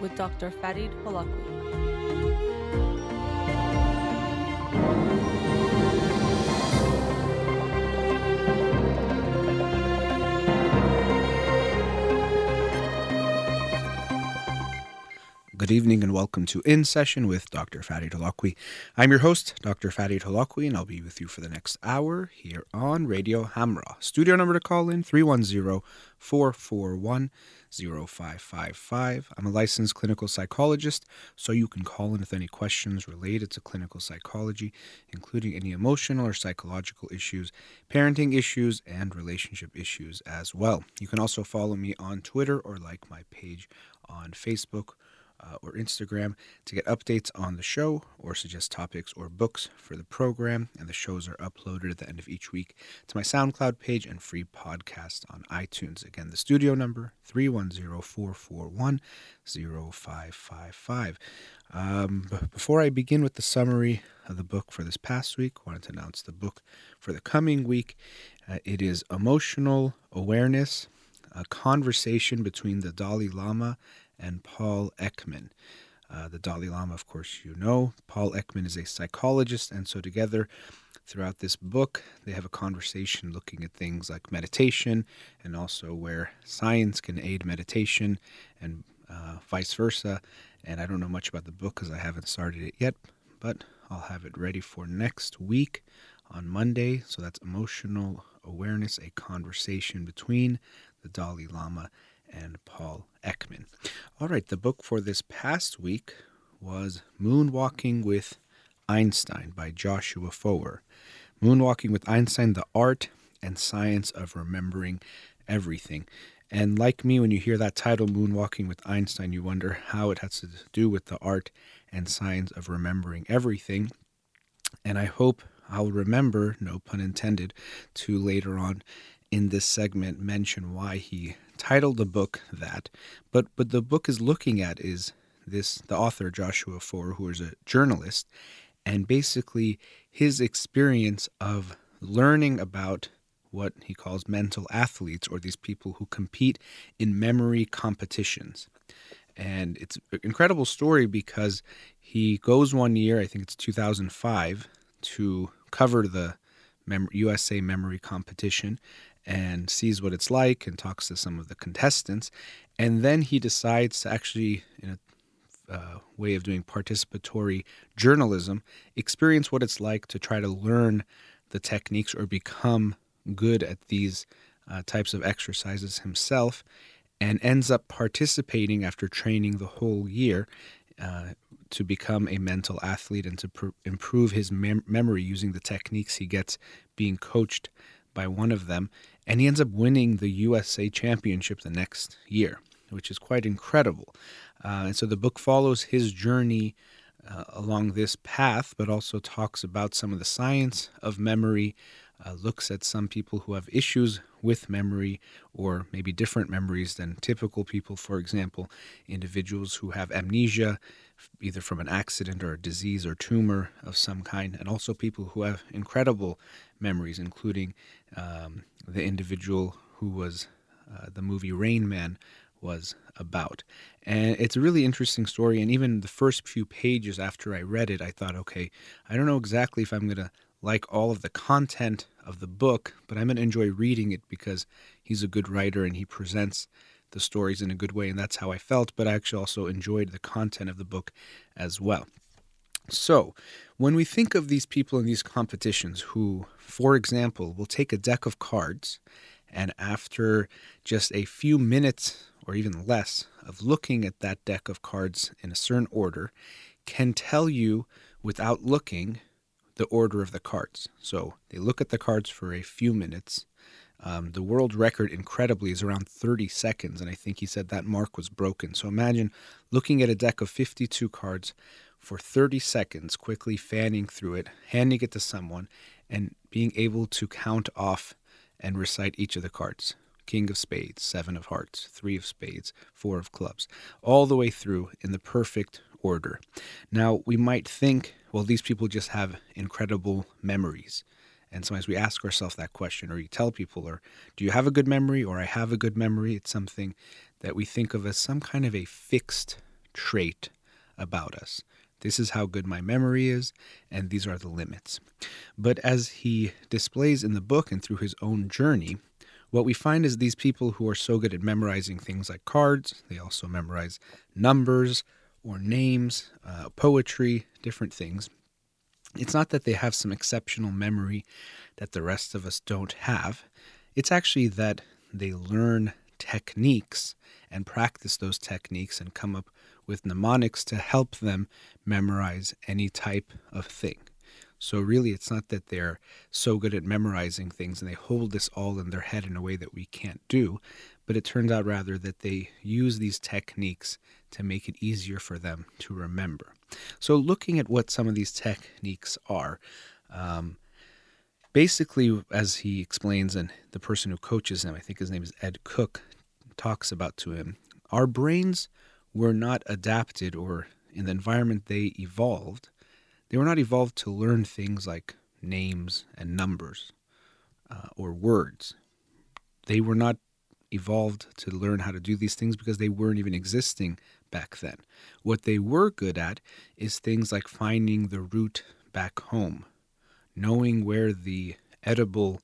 With Dr. Farid Holakouee. Good evening and welcome to In Session with Dr. Fadi Holakouee. I'm your host, Dr. Fadi Holakouee, and I'll be with you for the next hour here on Radio Hamrah. Studio number to call in 310 441 0555. I'm a licensed clinical psychologist, so you can call in with any questions related to clinical psychology, including any emotional or psychological issues, parenting issues, and relationship issues as well. You can also follow me on Twitter or like my page on Facebook uh, or Instagram to get updates on the show or suggest topics or books for the program. And the shows are uploaded at the end of each week to my SoundCloud page and free podcast on iTunes. Again, the studio number 310 441 0555. Um, before I begin with the summary of the book for this past week, wanted to announce the book for the coming week. Uh, it is Emotional Awareness, a conversation between the Dalai Lama and Paul Ekman. Uh, the Dalai Lama, of course, you know. Paul Ekman is a psychologist, and so together throughout this book, they have a conversation looking at things like meditation and also where science can aid meditation and uh, vice versa. And I don't know much about the book because I haven't started it yet, but I'll have it ready for next week on Monday. So that's Emotional Awareness, a conversation between the Dalai Lama and Paul Ekman. All right, the book for this past week was Moonwalking with Einstein by Joshua Foer. Moonwalking with Einstein, the art and science of remembering everything. And like me, when you hear that title, Moonwalking with Einstein, you wonder how it has to do with the art and science of remembering everything. And I hope I'll remember, no pun intended, to later on in this segment mention why he titled the book that. But what the book is looking at is this the author Joshua Foer, who is a journalist, and basically his experience of learning about what he calls mental athletes or these people who compete in memory competitions. And it's an incredible story because he goes one year, I think it's 2005, to cover the Mem- USA memory competition and sees what it's like and talks to some of the contestants. And then he decides to actually, in a uh, way of doing participatory journalism, experience what it's like to try to learn the techniques or become good at these uh, types of exercises himself and ends up participating after training the whole year uh, to become a mental athlete and to pr- improve his mem- memory using the techniques he gets being coached by one of them and he ends up winning the USA Championship the next year, which is quite incredible. Uh, and so the book follows his journey uh, along this path, but also talks about some of the science of memory, uh, looks at some people who have issues with memory or maybe different memories than typical people. For example, individuals who have amnesia, either from an accident or a disease or tumor of some kind, and also people who have incredible memories, including um, the individual who was uh, the movie Rain Man was about. And it's a really interesting story. And even the first few pages after I read it, I thought, okay, I don't know exactly if I'm going to like all of the content of the book, but I'm going to enjoy reading it because he's a good writer and he presents the stories in a good way. And that's how I felt. But I actually also enjoyed the content of the book as well. So, when we think of these people in these competitions who, for example, will take a deck of cards and after just a few minutes or even less of looking at that deck of cards in a certain order, can tell you without looking the order of the cards. So they look at the cards for a few minutes. Um, the world record, incredibly, is around 30 seconds, and I think he said that mark was broken. So imagine looking at a deck of 52 cards for 30 seconds, quickly fanning through it, handing it to someone, and being able to count off and recite each of the cards. King of spades, seven of hearts, three of spades, four of clubs, all the way through in the perfect order. Now, we might think, well, these people just have incredible memories. And sometimes we ask ourselves that question, or you tell people, or do you have a good memory, or I have a good memory? It's something that we think of as some kind of a fixed trait about us. This is how good my memory is, and these are the limits. But as he displays in the book and through his own journey, what we find is these people who are so good at memorizing things like cards, they also memorize numbers or names, uh, poetry, different things. It's not that they have some exceptional memory that the rest of us don't have. It's actually that they learn techniques and practice those techniques and come up with mnemonics to help them memorize any type of thing. So, really, it's not that they're so good at memorizing things and they hold this all in their head in a way that we can't do, but it turns out rather that they use these techniques to make it easier for them to remember. So, looking at what some of these techniques are, um, basically, as he explains, and the person who coaches him, I think his name is Ed Cooke, talks about to him, our brains were not adapted or in the environment they evolved they were not evolved to learn things like names and numbers uh, or words. They were not evolved to learn how to do these things because they weren't even existing back then. What they were good at is things like finding the route back home, knowing where the edible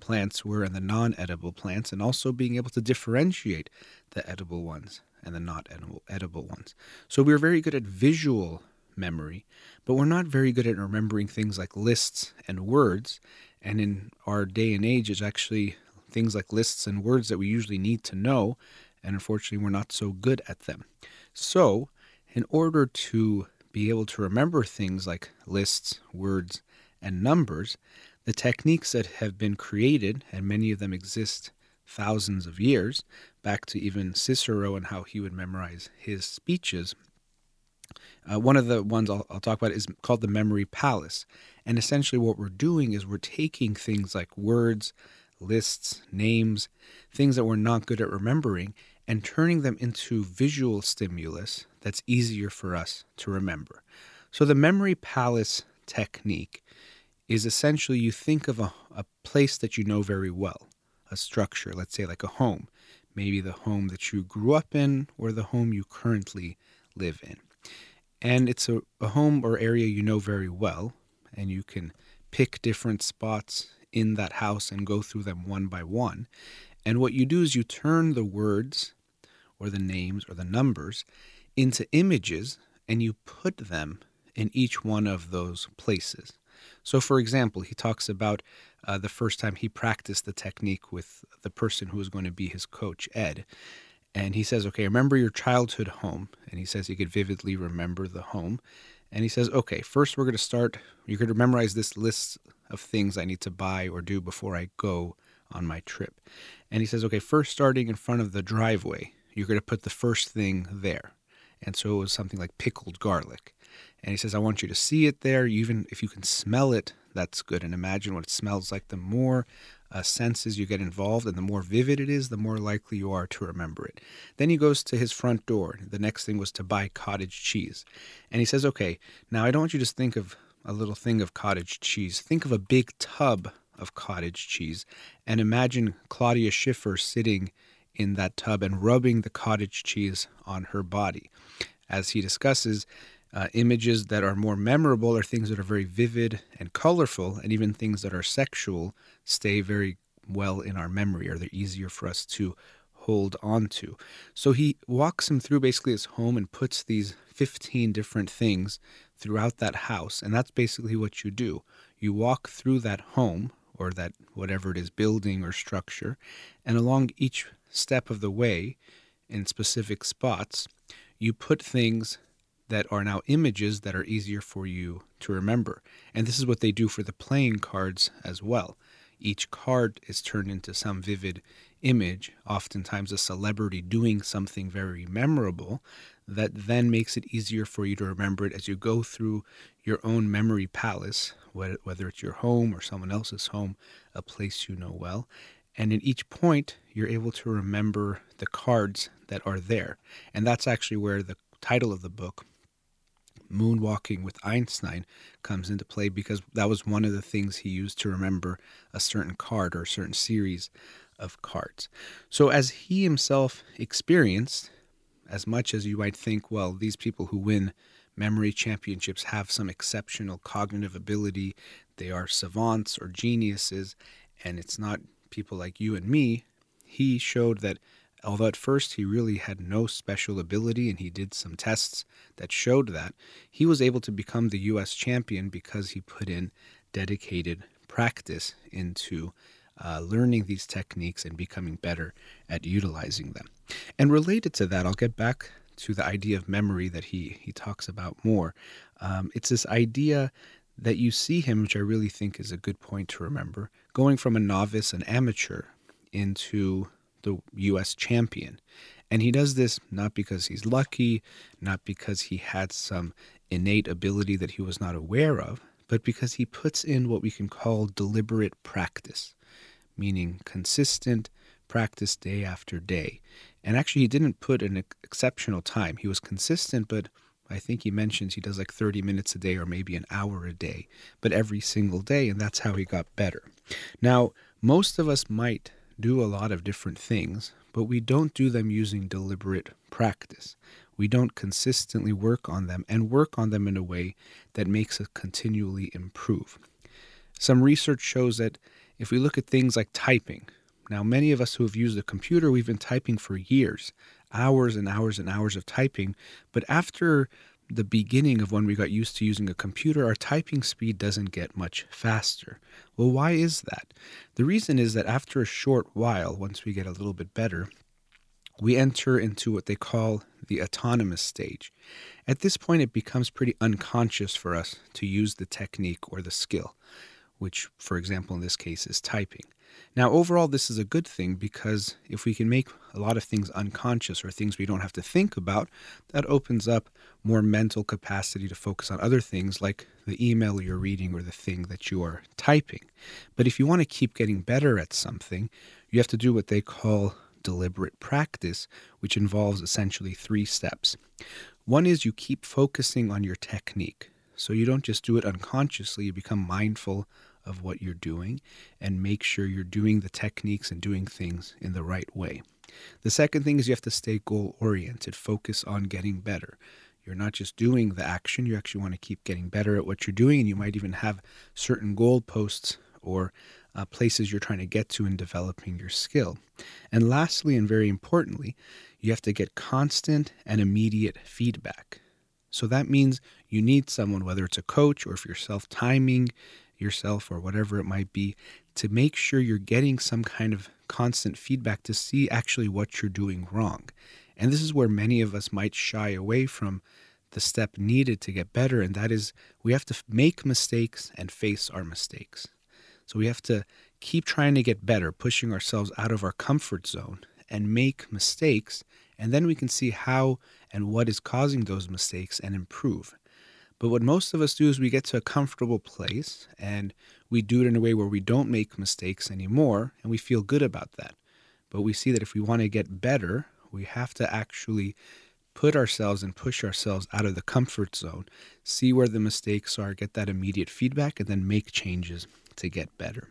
plants were and the non edible plants, and also being able to differentiate the edible ones and the not edible ones. So we're very good at visual memory, but we're not very good at remembering things like lists and words. And in our day and age, it's actually things like lists and words that we usually need to know. And unfortunately, we're not so good at them. So, in order to be able to remember things like lists, words, and numbers, the techniques that have been created, and many of them exist thousands of years, back to even Cicero and how he would memorize his speeches, uh, one of the ones I'll, I'll talk about is called the memory palace. And essentially, what we're doing is we're taking things like words, lists, names, things that we're not good at remembering, and turning them into visual stimulus that's easier for us to remember. So, the memory palace technique is essentially you think of a, a place that you know very well, a structure, let's say like a home, maybe the home that you grew up in or the home you currently live in and it's a, a home or area you know very well, and you can pick different spots in that house and go through them one by one. And what you do is you turn the words or the names or the numbers into images and you put them in each one of those places. So, for example, he talks about uh, the first time he practiced the technique with the person who was going to be his coach, Ed and he says, okay, remember your childhood home. And he says he could vividly remember the home. And he says, okay, first we're going to start, you're going to memorize this list of things I need to buy or do before I go on my trip. And he says, okay, first starting in front of the driveway, you're going to put the first thing there. And so it was something like pickled garlic. And he says, I want you to see it there. Even if you can smell it, that's good. And imagine what it smells like. The more uh, senses you get involved, and the more vivid it is, the more likely you are to remember it. Then he goes to his front door. The next thing was to buy cottage cheese. And he says, Okay, now I don't want you to just think of a little thing of cottage cheese. Think of a big tub of cottage cheese and imagine Claudia Schiffer sitting in that tub and rubbing the cottage cheese on her body. As he discusses, uh, images that are more memorable are things that are very vivid and colorful, and even things that are sexual stay very well in our memory, or they're easier for us to hold on to. So he walks him through basically his home and puts these 15 different things throughout that house. And that's basically what you do. You walk through that home or that whatever it is, building or structure, and along each step of the way in specific spots, you put things that are now images that are easier for you to remember. And this is what they do for the playing cards as well. Each card is turned into some vivid image, oftentimes a celebrity doing something very memorable, that then makes it easier for you to remember it as you go through your own memory palace, whether it's your home or someone else's home, a place you know well. And in each point, you're able to remember the cards that are there. And that's actually where the title of the book, moonwalking with Einstein comes into play because that was one of the things he used to remember a certain card or a certain series of cards. So, as he himself experienced, as much as you might think, well, these people who win memory championships have some exceptional cognitive ability, they are savants or geniuses, and it's not people like you and me, he showed that although at first he really had no special ability and he did some tests that showed that, he was able to become the US champion because he put in dedicated practice into uh, learning these techniques and becoming better at utilizing them. And related to that, I'll get back to the idea of memory that he he talks about more. Um, it's this idea that you see him, which I really think is a good point to remember, going from a novice, an amateur, into the U.S. champion. And he does this not because he's lucky, not because he had some innate ability that he was not aware of, but because he puts in what we can call deliberate practice, meaning consistent practice day after day. And actually, he didn't put an exceptional time. He was consistent, but I think he mentions he does like 30 minutes a day or maybe an hour a day, but every single day, and that's how he got better. Now, most of us might do a lot of different things, but we don't do them using deliberate practice. We don't consistently work on them and work on them in a way that makes us continually improve. Some research shows that if we look at things like typing, now, many of us who have used a computer, we've been typing for years, hours and hours and hours of typing. But after the beginning of when we got used to using a computer, our typing speed doesn't get much faster. Well, why is that? The reason is that after a short while, once we get a little bit better, we enter into what they call the autonomous stage. At this point, it becomes pretty unconscious for us to use the technique or the skill, which, for example, in this case is typing. Now, overall, this is a good thing because if we can make a lot of things unconscious or things we don't have to think about, that opens up more mental capacity to focus on other things like the email you're reading or the thing that you are typing. But if you want to keep getting better at something, you have to do what they call deliberate practice, which involves essentially three steps. One is you keep focusing on your technique. So you don't just do it unconsciously, you become mindful of what you're doing and make sure you're doing the techniques and doing things in the right way. The second thing is you have to stay goal oriented, focus on getting better. You're not just doing the action, you actually want to keep getting better at what you're doing, and you might even have certain goalposts or uh, places you're trying to get to in developing your skill. And lastly, and very importantly, you have to get constant and immediate feedback. So that means you need someone, whether it's a coach or if you're self timing, yourself or whatever it might be to make sure you're getting some kind of constant feedback to see actually what you're doing wrong. And this is where many of us might shy away from the step needed to get better, and that is we have to make mistakes and face our mistakes. So we have to keep trying to get better, pushing ourselves out of our comfort zone and make mistakes, and then we can see how and what is causing those mistakes and improve. But what most of us do is we get to a comfortable place and we do it in a way where we don't make mistakes anymore and we feel good about that. But we see that if we want to get better, we have to actually put ourselves and push ourselves out of the comfort zone, see where the mistakes are, get that immediate feedback, and then make changes to get better.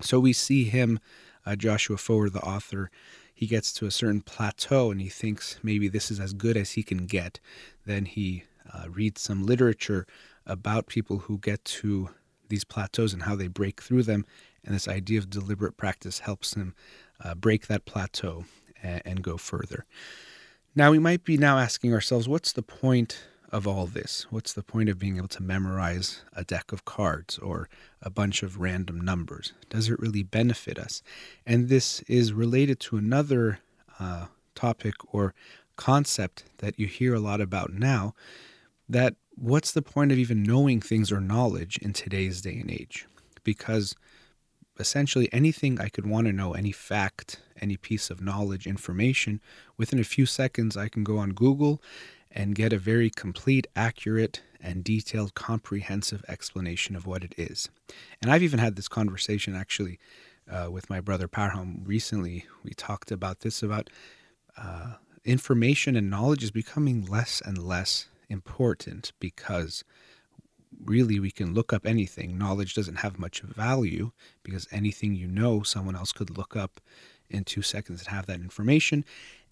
So we see him, uh, Joshua Foer, the author, he gets to a certain plateau and he thinks maybe this is as good as he can get. Then he uh, read some literature about people who get to these plateaus and how they break through them. And this idea of deliberate practice helps them uh, break that plateau and, and go further. Now, we might be now asking ourselves, what's the point of all this? What's the point of being able to memorize a deck of cards or a bunch of random numbers? Does it really benefit us? And this is related to another uh, topic or concept that you hear a lot about now, that what's the point of even knowing things or knowledge in today's day and age? Because essentially anything I could want to know, any fact, any piece of knowledge, information, within a few seconds I can go on Google and get a very complete, accurate, and detailed, comprehensive explanation of what it is. And I've even had this conversation actually uh, with my brother Parham recently. We talked about this about uh, information and knowledge is becoming less and less important because really we can look up anything. Knowledge doesn't have much value because anything you know, someone else could look up in two seconds and have that information.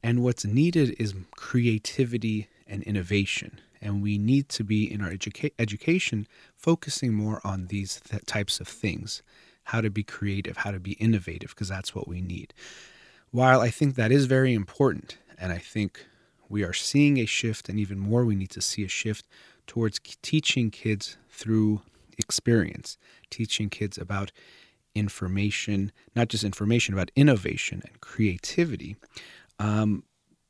And what's needed is creativity and innovation. And we need to be in our educa- education focusing more on these th- types of things how to be creative, how to be innovative, because that's what we need. While I think that is very important, and I think we are seeing a shift, and even more, we need to see a shift towards teaching kids through experience, teaching kids about information, not just information, about innovation and creativity. Um,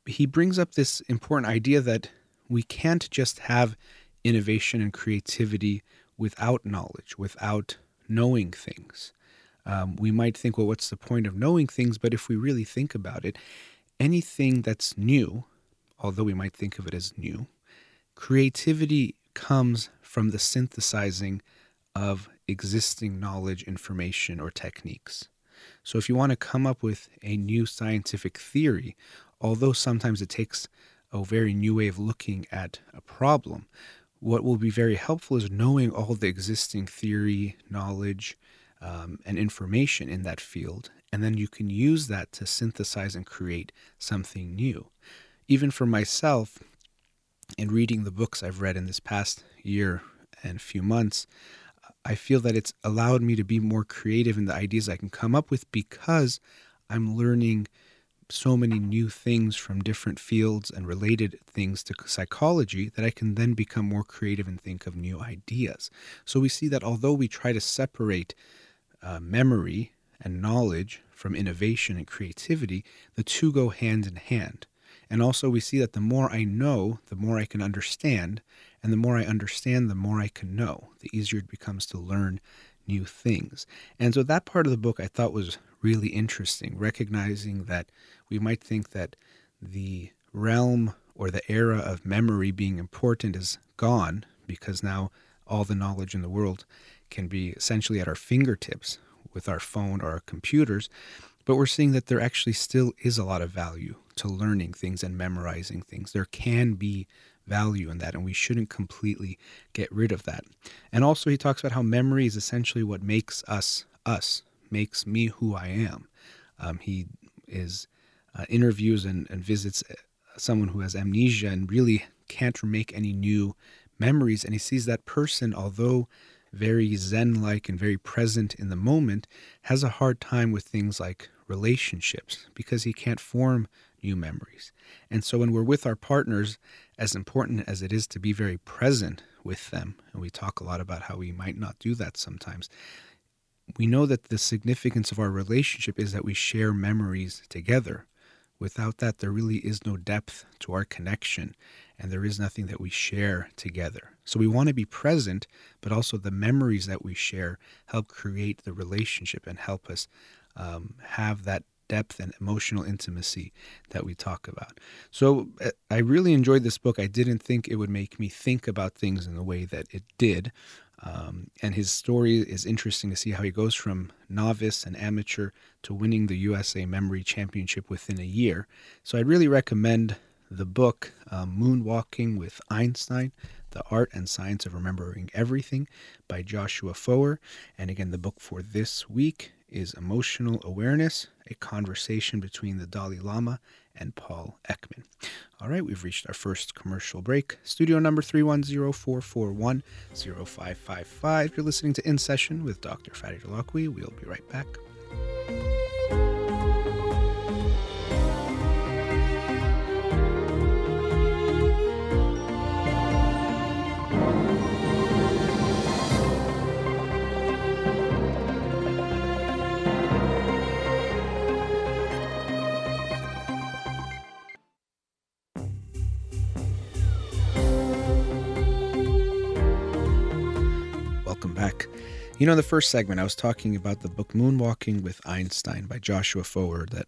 he brings up this important idea that we can't just have innovation and creativity without knowledge, without knowing things. Um, we might think, well, what's the point of knowing things? But if we really think about it, anything that's new, although we might think of it as new, creativity comes from the synthesizing of existing knowledge, information, or techniques. So if you want to come up with a new scientific theory, although sometimes it takes a very new way of looking at a problem, what will be very helpful is knowing all the existing theory, knowledge, um, and information in that field. And then you can use that to synthesize and create something new. Even for myself, in reading the books I've read in this past year and few months, I feel that it's allowed me to be more creative in the ideas I can come up with because I'm learning so many new things from different fields and related things to psychology that I can then become more creative and think of new ideas. So we see that although we try to separate uh, memory and knowledge from innovation and creativity, the two go hand in hand. And also, we see that the more I know, the more I can understand. And the more I understand, the more I can know. The easier it becomes to learn new things. And so, that part of the book I thought was really interesting, recognizing that we might think that the realm or the era of memory being important is gone because now all the knowledge in the world can be essentially at our fingertips with our phone or our computers. But we're seeing that there actually still is a lot of value to learning things and memorizing things. There can be value in that, and we shouldn't completely get rid of that. And also, he talks about how memory is essentially what makes us us, makes me who I am. Um, he is uh, interviews and, and visits uh, someone who has amnesia and really can't make any new memories, and he sees that person, although very Zen like and very present in the moment, has a hard time with things like relationships because he can't form new memories. And so when we're with our partners, as important as it is to be very present with them, and we talk a lot about how we might not do that sometimes, we know that the significance of our relationship is that we share memories together. Without that, there really is no depth to our connection, and there is nothing that we share together. So we want to be present, but also the memories that we share help create the relationship and help us um, have that depth and emotional intimacy that we talk about. So uh, I really enjoyed this book. I didn't think it would make me think about things in the way that it did. Um, and his story is interesting to see how he goes from novice and amateur to winning the USA Memory Championship within a year. So I'd really recommend the book um, Moonwalking with Einstein The Art and Science of Remembering Everything by Joshua Foer. And again, the book for this week is Emotional Awareness A Conversation Between the Dalai Lama and Paul Ekman. All right, we've reached our first commercial break. Studio number 310 441 0555. You're listening to In Session with Dr. Fadi Holakouee. We'll be right back. You know, the first segment, I was talking about the book Moonwalking with Einstein by Joshua Foer that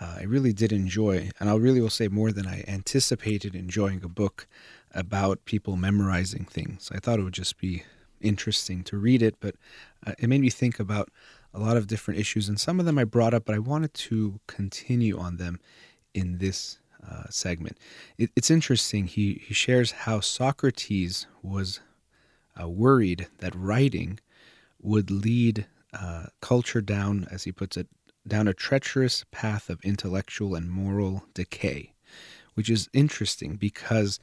uh, I really did enjoy. And I really will say more than I anticipated enjoying a book about people memorizing things. I thought it would just be interesting to read it, but uh, it made me think about a lot of different issues. And some of them I brought up, but I wanted to continue on them in this uh, segment. It, it's interesting. He, he shares how Socrates was uh, worried that writing would lead uh, culture down, as he puts it, down a treacherous path of intellectual and moral decay, which is interesting because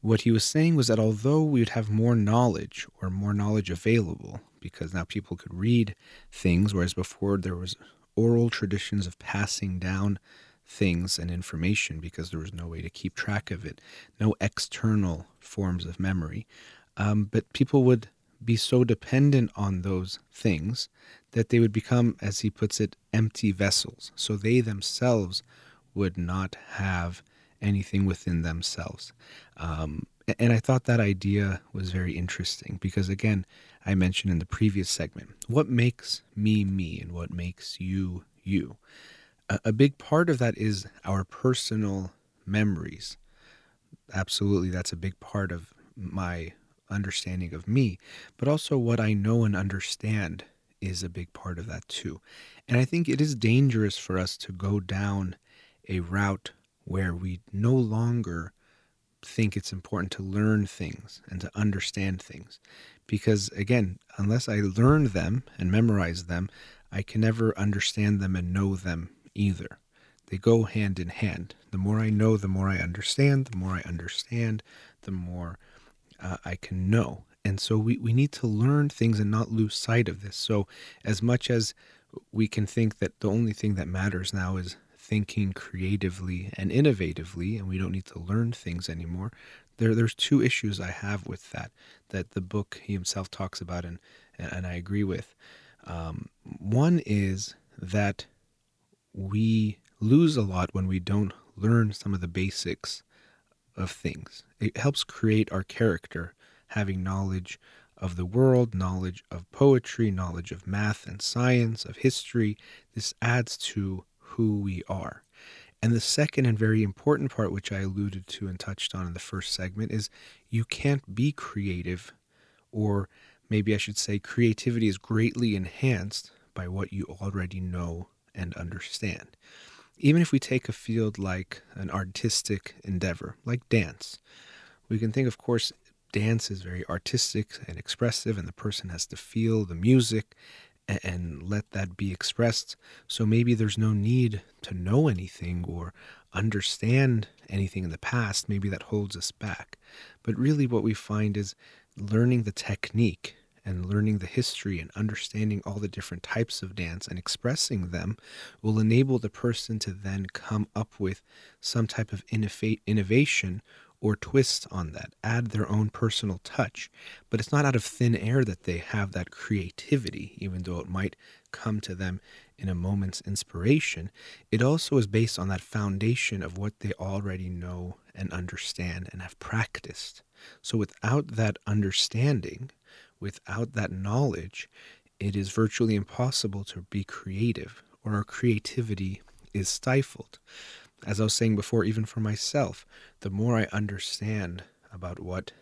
what he was saying was that although we would have more knowledge or more knowledge available, because now people could read things, whereas before there was oral traditions of passing down things and information because there was no way to keep track of it, no external forms of memory. Um, but people would be so dependent on those things that they would become, as he puts it, empty vessels. So they themselves would not have anything within themselves. Um, and I thought that idea was very interesting because, again, I mentioned in the previous segment what makes me me and what makes you you. A, a big part of that is our personal memories. Absolutely, that's a big part of my understanding of me, but also what I know and understand is a big part of that too. And I think it is dangerous for us to go down a route where we no longer think it's important to learn things and to understand things. Because again, unless I learn them and memorize them, I can never understand them and know them either. They go hand in hand. The more I know, the more I understand. The more I understand, the more uh, I can know. And so we, we need to learn things and not lose sight of this. So, as much as we can think that the only thing that matters now is thinking creatively and innovatively, and we don't need to learn things anymore, there, there's two issues I have with that, that the book he himself talks about and, and I agree with. Um, one is that we lose a lot when we don't learn some of the basics of things. It helps create our character, having knowledge of the world, knowledge of poetry, knowledge of math and science, of history. This adds to who we are. And the second and very important part, which I alluded to and touched on in the first segment, is you can't be creative, or maybe I should say, creativity is greatly enhanced by what you already know and understand. Even if we take a field like an artistic endeavor, like dance, we can think, of course, dance is very artistic and expressive, and the person has to feel the music and let that be expressed. So maybe there's no need to know anything or understand anything in the past. Maybe that holds us back. But really, what we find is learning the technique and learning the history and understanding all the different types of dance and expressing them will enable the person to then come up with some type of innovation or twist on that, add their own personal touch. But it's not out of thin air that they have that creativity, even though it might come to them in a moment's inspiration. It also is based on that foundation of what they already know and understand and have practiced. So without that understanding, without that knowledge, it is virtually impossible to be creative, or our creativity is stifled. As I was saying before, even for myself, the more I understand about what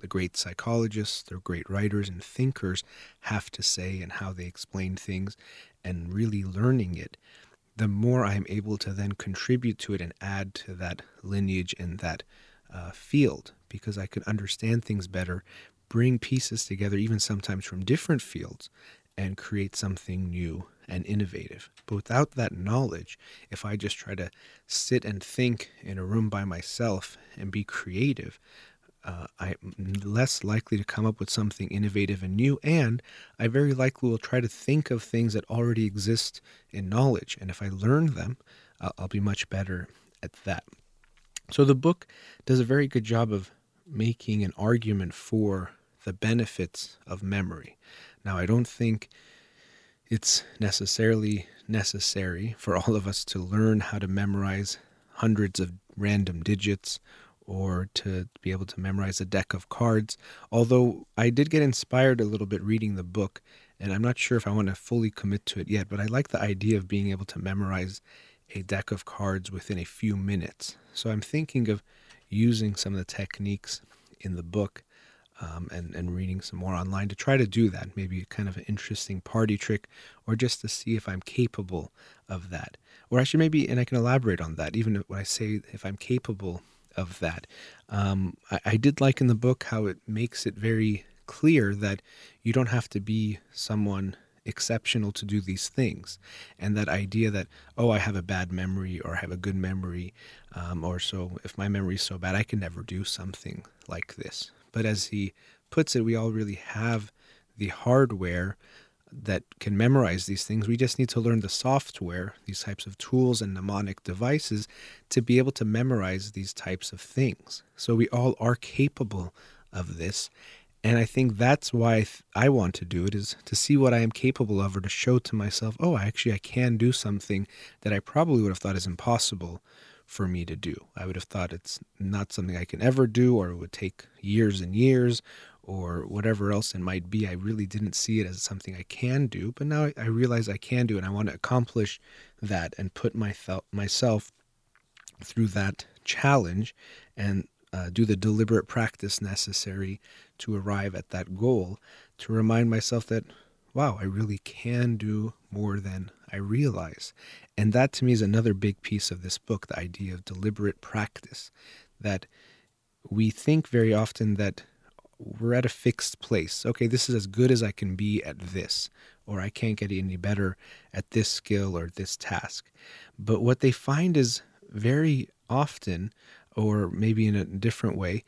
the great psychologists, the great writers and thinkers have to say and how they explain things, and really learning it, the more I am able to then contribute to it and add to that lineage and that uh, field because I can understand things better bring pieces together, even sometimes from different fields, and create something new and innovative. But without that knowledge, if I just try to sit and think in a room by myself and be creative, uh, I'm less likely to come up with something innovative and new, and I very likely will try to think of things that already exist in knowledge. And if I learn them, uh, I'll be much better at that. So the book does a very good job of making an argument for the benefits of memory. Now, I don't think it's necessarily necessary for all of us to learn how to memorize hundreds of random digits or to be able to memorize a deck of cards. Although I did get inspired a little bit reading the book, and I'm not sure if I want to fully commit to it yet, but I like the idea of being able to memorize a deck of cards within a few minutes. So I'm thinking of using some of the techniques in the book um, and, and reading some more online to try to do that. Maybe kind of an interesting party trick, or just to see if I'm capable of that. Or I should maybe, and I can elaborate on that, even when I say if I'm capable of that. Um, I, I did like in the book how it makes it very clear that you don't have to be someone exceptional to do these things. And that idea that, oh, I have a bad memory or I have a good memory, um, or so if my memory is so bad, I can never do something like this. But as he puts it, we all really have the hardware that can memorize these things. We just need to learn the software, these types of tools and mnemonic devices to be able to memorize these types of things. So we all are capable of this. And I think that's why I want to do it is to see what I am capable of or to show to myself, oh, actually I can do something that I probably would have thought is impossible for me to do. I would have thought it's not something I can ever do or it would take years and years or whatever else it might be. I really didn't see it as something I can do, but now I realize I can do and I want to accomplish that and put my myself through that challenge and uh, do the deliberate practice necessary to arrive at that goal to remind myself that, wow, I really can do more than I realize. And that to me is another big piece of this book the idea of deliberate practice. That we think very often that we're at a fixed place. Okay, this is as good as I can be at this, or I can't get any better at this skill or this task. But what they find is very often or maybe in a different way,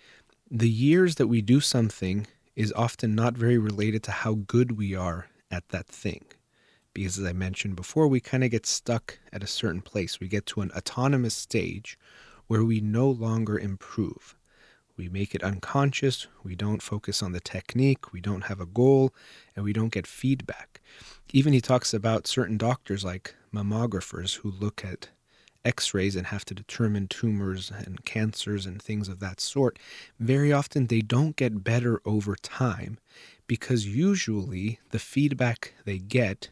the years that we do something is often not very related to how good we are at that thing. Because as I mentioned before, we kind of get stuck at a certain place. We get to an autonomous stage where we no longer improve. We make it unconscious, we don't focus on the technique, we don't have a goal, and we don't get feedback. Even he talks about certain doctors like mammographers who look at x rays and have to determine tumors and cancers and things of that sort, very often they don't get better over time because usually the feedback they get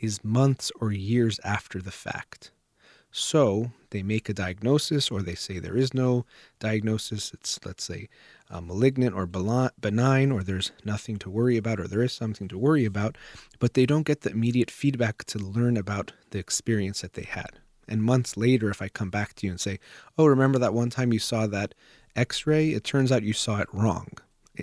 is months or years after the fact. So they make a diagnosis, or they say there is no diagnosis. It's, let's say, uh, malignant or benign, or there's nothing to worry about, or there is something to worry about, but they don't get the immediate feedback to learn about the experience that they had. And months later, if I come back to you and say, oh, remember that one time you saw that x ray? It turns out you saw it wrong.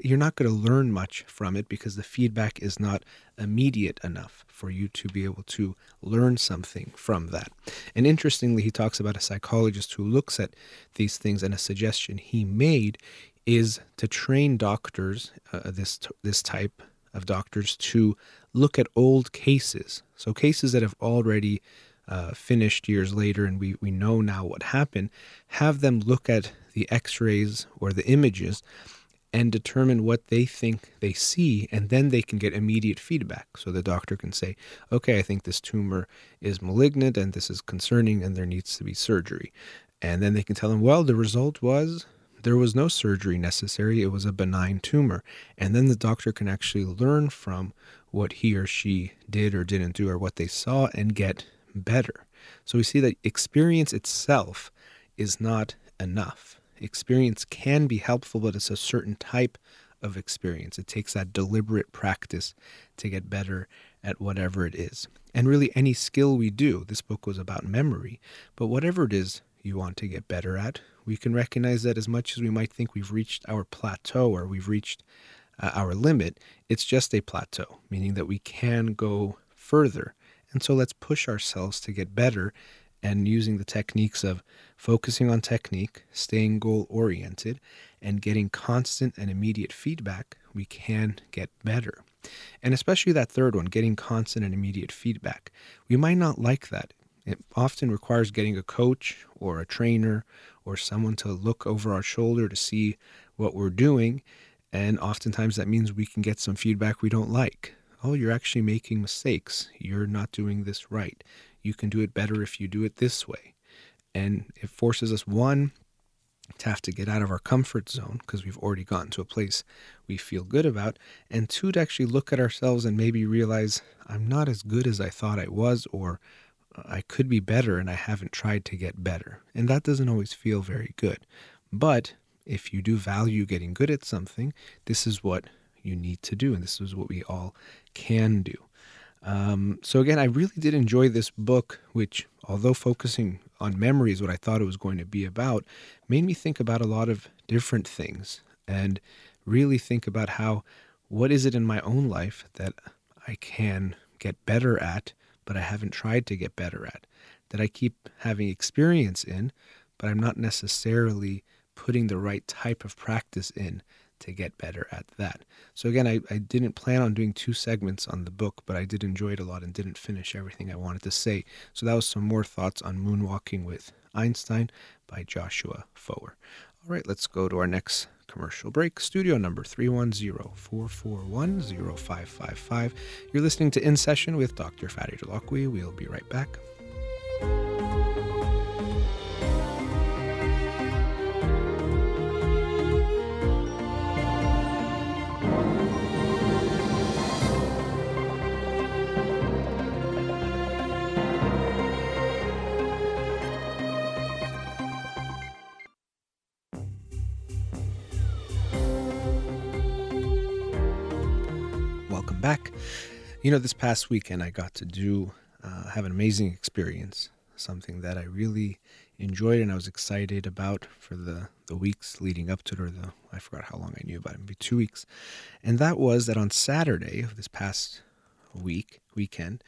You're not going to learn much from it because the feedback is not immediate enough for you to be able to learn something from that. And interestingly, he talks about a psychologist who looks at these things, and a suggestion he made is to train doctors, uh, this this type of doctors, to look at old cases. So cases that have already uh, finished years later and we, we know now what happened, have them look at the x rays or the images and determine what they think they see, and then they can get immediate feedback. So the doctor can say, okay, I think this tumor is malignant and this is concerning and there needs to be surgery. And then they can tell them, well, the result was there was no surgery necessary, it was a benign tumor. And then the doctor can actually learn from what he or she did or didn't do or what they saw and get better. So we see that experience itself is not enough. Experience can be helpful, but it's a certain type of experience. It takes that deliberate practice to get better at whatever it is. And really, any skill we do, this book was about memory, but whatever it is you want to get better at, we can recognize that as much as we might think we've reached our plateau or we've reached uh, our limit, it's just a plateau, meaning that we can go further and so let's push ourselves to get better and using the techniques of focusing on technique, staying goal oriented, and getting constant and immediate feedback, we can get better. And especially that third one, getting constant and immediate feedback. We might not like that. It often requires getting a coach or a trainer or someone to look over our shoulder to see what we're doing. And oftentimes that means we can get some feedback we don't like oh, you're actually making mistakes. You're not doing this right. You can do it better if you do it this way. And it forces us, one, to have to get out of our comfort zone because we've already gotten to a place we feel good about. And two, to actually look at ourselves and maybe realize I'm not as good as I thought I was, or uh, I could be better and I haven't tried to get better. And that doesn't always feel very good. But if you do value getting good at something, this is what you need to do. And this is what we all can do. Um, so, again, I really did enjoy this book, which, although focusing on memory is what I thought it was going to be about, made me think about a lot of different things and really think about how what is it in my own life that I can get better at, but I haven't tried to get better at, that I keep having experience in, but I'm not necessarily putting the right type of practice in to get better at that. So, again, I, I didn't plan on doing two segments on the book, but I did enjoy it a lot and didn't finish everything I wanted to say. So, that was some more thoughts on Moonwalking with Einstein by Joshua Foer. All right, let's go to our next commercial break. Studio number 310 441 0555. You're listening to In Session with Dr. Farid Holakouee. We'll be right back. You know, this past weekend I got to do uh, have an amazing experience, something that I really enjoyed and I was excited about for the the weeks leading up to it, or the I forgot how long I knew about it, maybe two weeks, and that was that on Saturday of this past week weekend,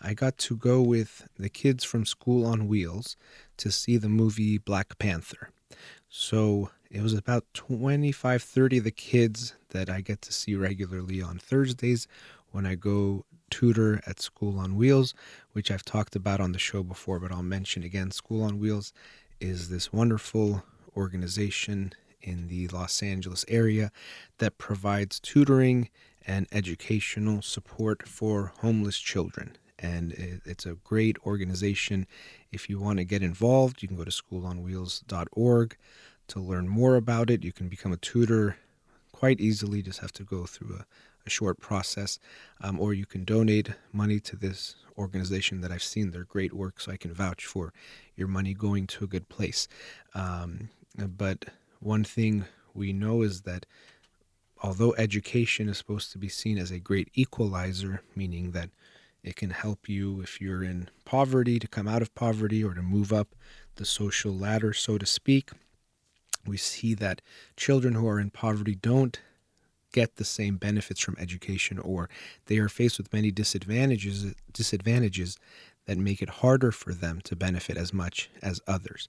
I got to go with the kids from School on Wheels to see the movie Black Panther. So it was about 25, 30 of the kids that I get to see regularly on Thursdays when I go tutor at School on Wheels, which I've talked about on the show before, but I'll mention again. School on Wheels is this wonderful organization in the Los Angeles area that provides tutoring and educational support for homeless children. And it's a great organization. If you want to get involved, you can go to schoolonwheels.org to learn more about it. You can become a tutor quite easily, just have to go through a, a short process. Um, or you can donate money to this organization that I've seen their great work, so I can vouch for your money going to a good place. Um, but one thing we know is that although education is supposed to be seen as a great equalizer, meaning that it can help you if you're in poverty to come out of poverty or to move up the social ladder, so to speak we see that children who are in poverty don't get the same benefits from education or they are faced with many disadvantages disadvantages that make it harder for them to benefit as much as others.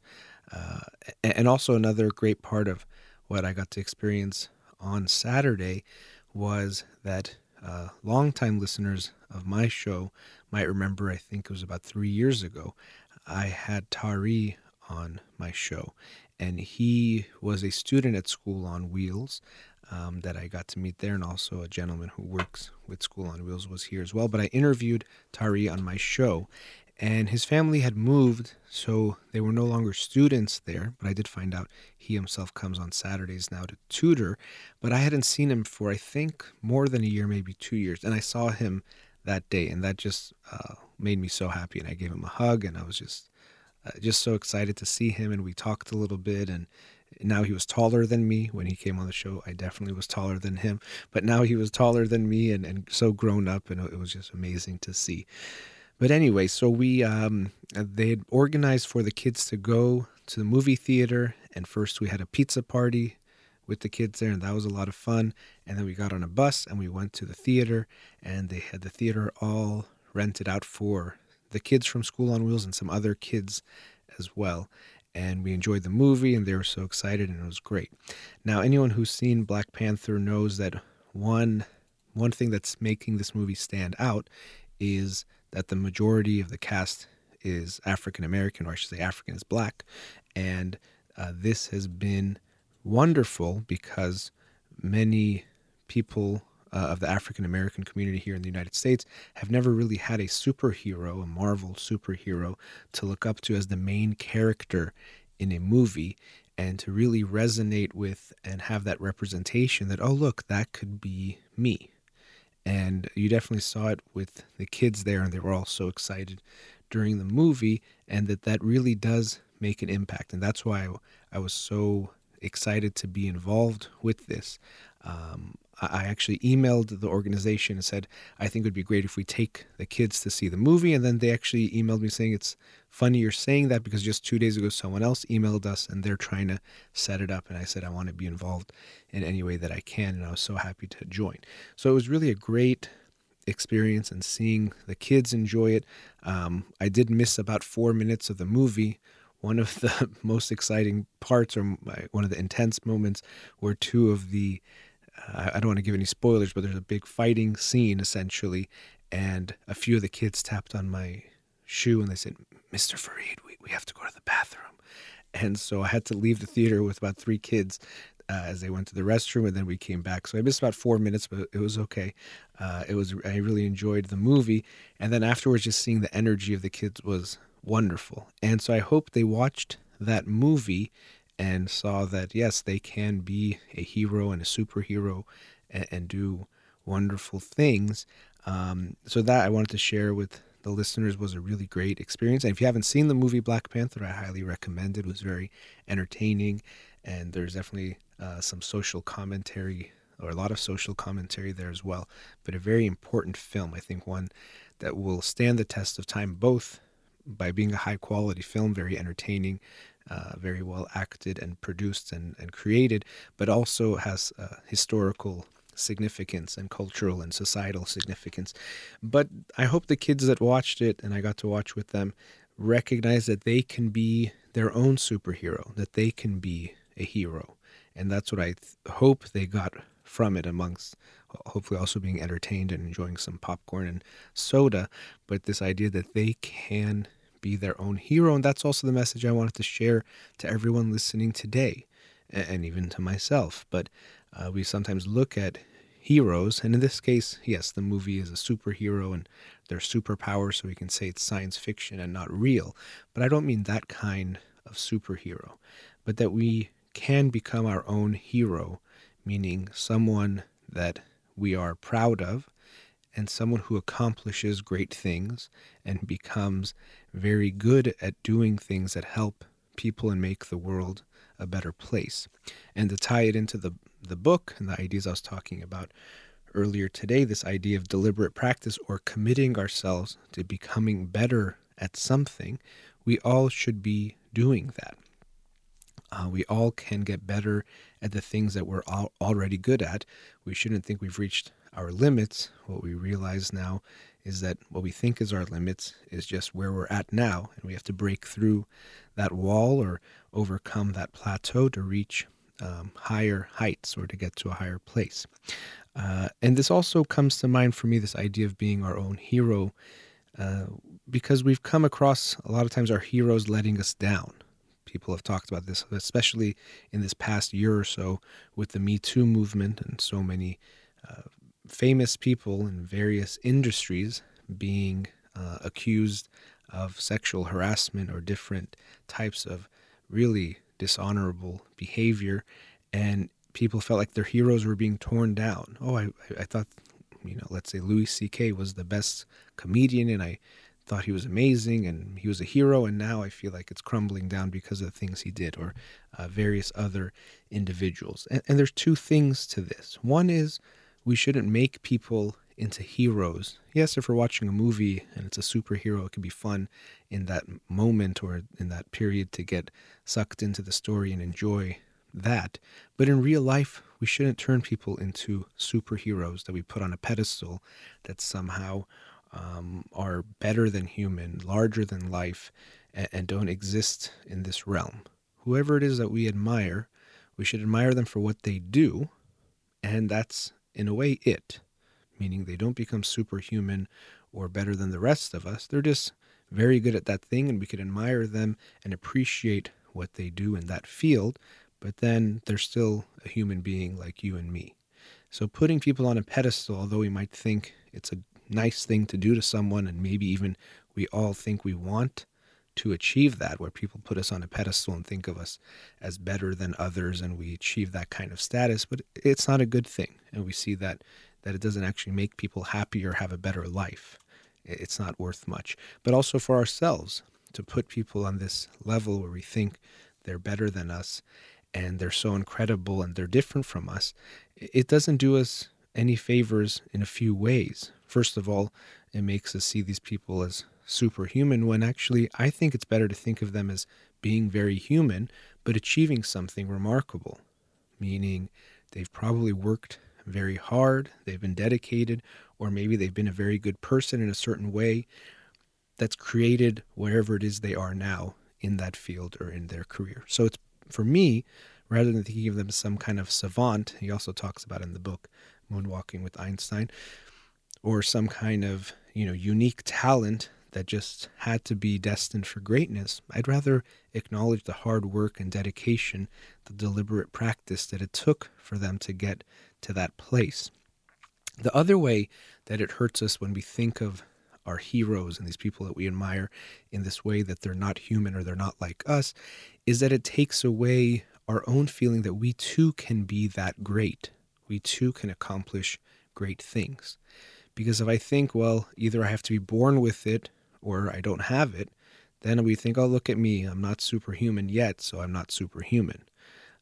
Uh, and also another great part of what i got to experience on saturday was that uh, longtime listeners of my show might remember i think it was about three years ago i had tari on my show and he was a student at School on Wheels um, that I got to meet there, and also a gentleman who works with School on Wheels was here as well. But I interviewed Tari on my show, and his family had moved, so they were no longer students there. But I did find out he himself comes on Saturdays now to tutor. But I hadn't seen him for I think more than a year, maybe two years, and I saw him that day, and that just uh, made me so happy. And I gave him a hug, and I was just uh, just so excited to see him. And we talked a little bit. And now he was taller than me when he came on the show. I definitely was taller than him, but now he was taller than me and, and so grown up. And it was just amazing to see. But anyway, so we um, they had organized for the kids to go to the movie theater, and first we had a pizza party with the kids there, and that was a lot of fun. And then we got on a bus and we went to the theater, and they had the theater all rented out for the kids from School on Wheels and some other kids as well. And we enjoyed the movie and they were so excited and it was great. Now, anyone who's seen Black Panther knows that one one thing that's making this movie stand out is that the majority of the cast is African American, or I should say African is black. And uh, this has been wonderful because many people uh, of the African American community here in the United States have never really had a superhero, a Marvel superhero, to look up to as the main character in a movie and to really resonate with and have that representation that, oh, look, that could be me. And you definitely saw it with the kids there, and they were all so excited during the movie, and that that really does make an impact. And that's why I was so excited to be involved with this. Um, I actually emailed the organization and said, I think it would be great if we take the kids to see the movie. And then they actually emailed me saying, It's funny you're saying that because just two days ago, someone else emailed us and they're trying to set it up. And I said, I want to be involved in any way that I can. And I was so happy to join. So it was really a great experience and seeing the kids enjoy it. Um, I did miss about four minutes of the movie. One of the most exciting parts, or one of the intense moments, were two of the I don't want to give any spoilers, but there's a big fighting scene essentially, and a few of the kids tapped on my shoe and they said, "Mr. Farid, we, we have to go to the bathroom," and so I had to leave the theater with about three kids uh, as they went to the restroom, and then we came back. So I missed about four minutes, but it was okay. Uh, it was I really enjoyed the movie, and then afterwards, just seeing the energy of the kids was wonderful. And so I hope they watched that movie and saw that yes, they can be a hero and a superhero and, and do wonderful things. Um, so that I wanted to share with the listeners was a really great experience. And if you haven't seen the movie Black Panther, I highly recommend it. It was very entertaining, and there's definitely uh, some social commentary or a lot of social commentary there as well. But a very important film, I think, one that will stand the test of time, both by being a high quality film, very entertaining, uh, very well acted and produced and, and created, but also has uh, historical significance and cultural and societal significance. But I hope the kids that watched it and I got to watch with them recognize that they can be their own superhero, that they can be a hero. And that's what I th- hope they got from it, amongst hopefully also being entertained and enjoying some popcorn and soda. But this idea that they can be their own hero. And that's also the message I wanted to share to everyone listening today, and even to myself. But uh, we sometimes look at heroes, and in this case, yes, the movie is a superhero and they're superpowers, so we can say it's science fiction and not real. But I don't mean that kind of superhero, but that we can become our own hero, meaning someone that we are proud of and someone who accomplishes great things and becomes very good at doing things that help people and make the world a better place. And to tie it into the, the book and the ideas I was talking about earlier today, this idea of deliberate practice or committing ourselves to becoming better at something, we all should be doing that. Uh, we all can get better at the things that we're already good at. We shouldn't think we've reached our limits. What we realize now is that what we think is our limits is just where we're at now, and we have to break through that wall or overcome that plateau to reach um, higher heights or to get to a higher place. Uh, and this also comes to mind for me this idea of being our own hero, uh, because we've come across a lot of times our heroes letting us down. People have talked about this, especially in this past year or so with the Me Too movement and so many uh, famous people in various industries being uh, accused of sexual harassment or different types of really dishonorable behavior, and people felt like their heroes were being torn down. Oh, I, I thought, you know, let's say Louis C.K. was the best comedian, and I thought he was amazing and he was a hero, and now I feel like it's crumbling down because of the things he did, or uh, various other individuals. And, and there's two things to this. One is we shouldn't make people into heroes. Yes, if we're watching a movie and it's a superhero, it can be fun in that moment or in that period to get sucked into the story and enjoy that. But in real life, we shouldn't turn people into superheroes that we put on a pedestal that somehow um, are better than human, larger than life, and, and don't exist in this realm. Whoever it is that we admire, we should admire them for what they do, and that's in a way, it, meaning they don't become superhuman or better than the rest of us. They're just very good at that thing, and we can admire them and appreciate what they do in that field, but then they're still a human being like you and me. So putting people on a pedestal, although we might think it's a nice thing to do to someone, and maybe even we all think we want to achieve that, where people put us on a pedestal and think of us as better than others, and we achieve that kind of status. But it's not a good thing, and we see that that it doesn't actually make people happy or have a better life. It's not worth much. But also for ourselves to put people on this level where we think they're better than us and they're so incredible and they're different from us, it doesn't do us any favors in a few ways. First of all, it makes us see these people as superhuman when actually I think it's better to think of them as being very human but achieving something remarkable, meaning they've probably worked very hard, they've been dedicated, or maybe they've been a very good person in a certain way that's created wherever it is they are now in that field or in their career. So it's for me, rather than thinking of them as some kind of savant, he also talks about in the book Moonwalking with Einstein, or some kind of, you know, unique talent that just had to be destined for greatness. I'd rather acknowledge the hard work and dedication, the deliberate practice that it took for them to get to that place. The other way that it hurts us when we think of our heroes and these people that we admire in this way that they're not human or they're not like us is that it takes away our own feeling that we too can be that great. We too can accomplish great things. Because if I think, well, either I have to be born with it or I don't have it, then we think, oh, look at me. I'm not superhuman yet, so I'm not superhuman.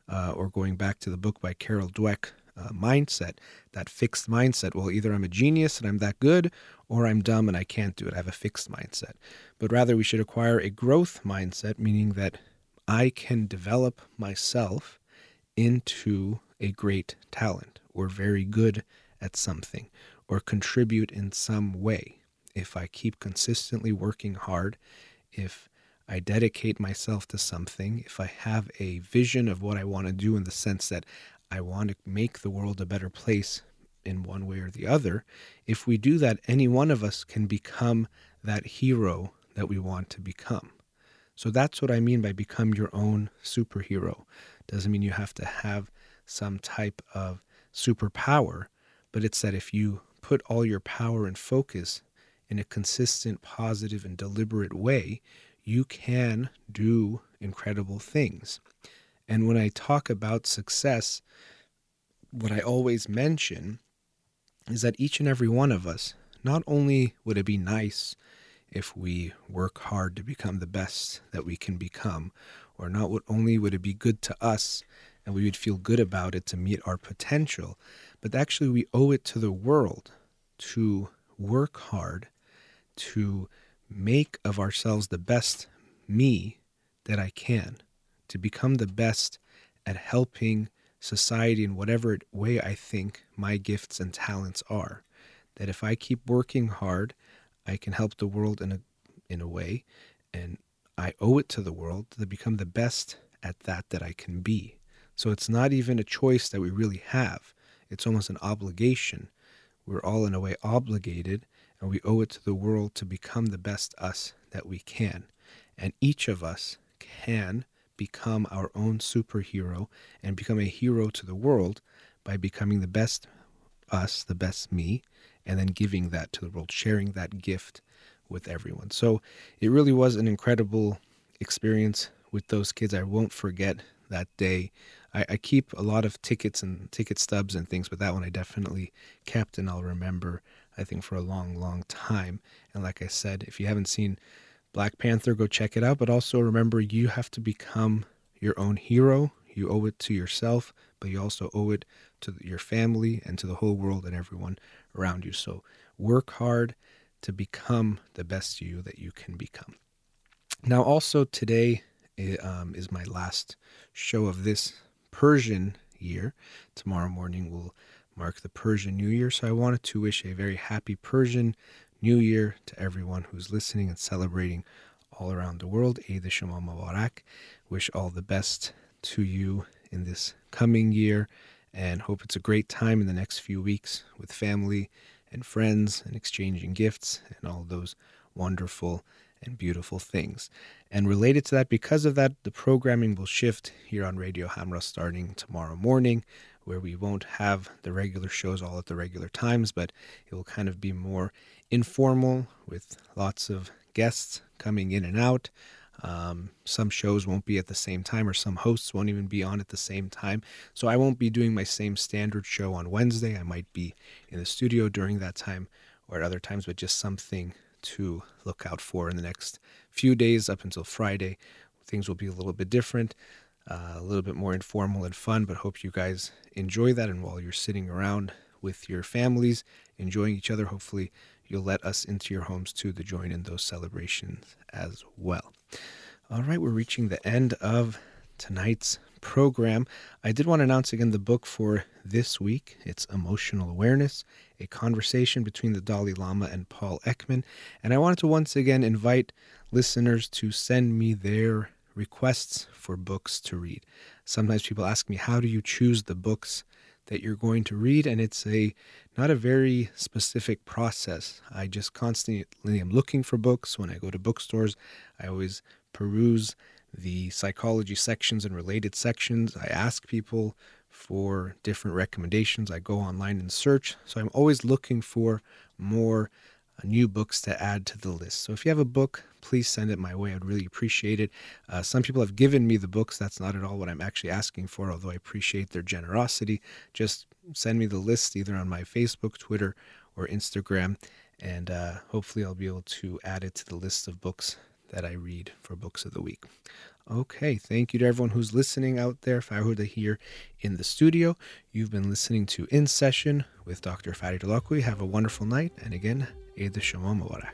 Uh, or going back to the book by Carol Dweck, uh, mindset, that fixed mindset. Well, either I'm a genius and I'm that good, or I'm dumb and I can't do it. I have a fixed mindset. But rather, we should acquire a growth mindset, meaning that I can develop myself into a great talent or very good at something or contribute in some way if I keep consistently working hard, if I dedicate myself to something, if I have a vision of what I want to do in the sense that I want to make the world a better place in one way or the other, if we do that, any one of us can become that hero that we want to become. So that's what I mean by become your own superhero. Doesn't mean you have to have some type of superpower, but it's that if you put all your power and focus in a consistent, positive, and deliberate way, you can do incredible things. And when I talk about success, what I always mention is that each and every one of us, not only would it be nice if we work hard to become the best that we can become, or not only would it be good to us and we would feel good about it to meet our potential, but actually we owe it to the world to work hard to make of ourselves the best me that I can, to become the best at helping society in whatever way I think my gifts and talents are. That if I keep working hard, I can help the world in a in a way, and I owe it to the world to become the best at that that I can be. So it's not even a choice that we really have. It's almost an obligation. We're all in a way obligated and we owe it to the world to become the best us that we can. And each of us can become our own superhero and become a hero to the world by becoming the best us, the best me, and then giving that to the world, sharing that gift with everyone. So it really was an incredible experience with those kids. I won't forget that day. I, I, keep a lot of tickets and ticket stubs and things, but that one I definitely kept and I'll remember I think, for a long, long time. And like I said, if you haven't seen Black Panther, go check it out. But also remember, you have to become your own hero. You owe it to yourself, but you also owe it to your family and to the whole world and everyone around you. So work hard to become the best you that you can become. Now, also today um, is my last show of this Persian year. Tomorrow morning we'll mark the Persian New Year. So I wanted to wish a very happy Persian New Year to everyone who's listening and celebrating all around the world. Eid Shema Mubarak. Wish all the best to you in this coming year and hope it's a great time in the next few weeks with family and friends and exchanging gifts and all those wonderful and beautiful things. And related to that, because of that, the programming will shift here on Radio Hamrah starting tomorrow morning where we won't have the regular shows all at the regular times, but it will kind of be more informal with lots of guests coming in and out. Um, some shows won't be at the same time, or some hosts won't even be on at the same time. So I won't be doing my same standard show on Wednesday. I might be in the studio during that time or at other times, but just something to look out for in the next few days up until Friday. Things will be a little bit different. Uh, a little bit more informal and fun, but hope you guys enjoy that. And while you're sitting around with your families, enjoying each other, hopefully you'll let us into your homes too to join in those celebrations as well. All right, we're reaching the end of tonight's program. I did want to announce again the book for this week. It's Emotional Awareness, a conversation between the Dalai Lama and Paul Ekman. And I wanted to once again invite listeners to send me their requests for books to read. Sometimes people ask me, how do you choose the books that you're going to read? And it's a not a very specific process. I just constantly am looking for books. When I go to bookstores, I always peruse the psychology sections and related sections. I ask people for different recommendations. I go online and search. So I'm always looking for more new books to add to the list. So if you have a book, please send it my way. I'd really appreciate it. Uh, some people have given me the books. That's not at all what I'm actually asking for, although I appreciate their generosity. Just send me the list either on my Facebook, Twitter, or Instagram, and uh, hopefully I'll be able to add it to the list of books that I read for Books of the Week. Okay, thank you to everyone who's listening out there. Farhuda here in the studio. You've been listening to In Session with Dr. Farid Holakouee. Have a wonderful night, and again, عید شما مبارک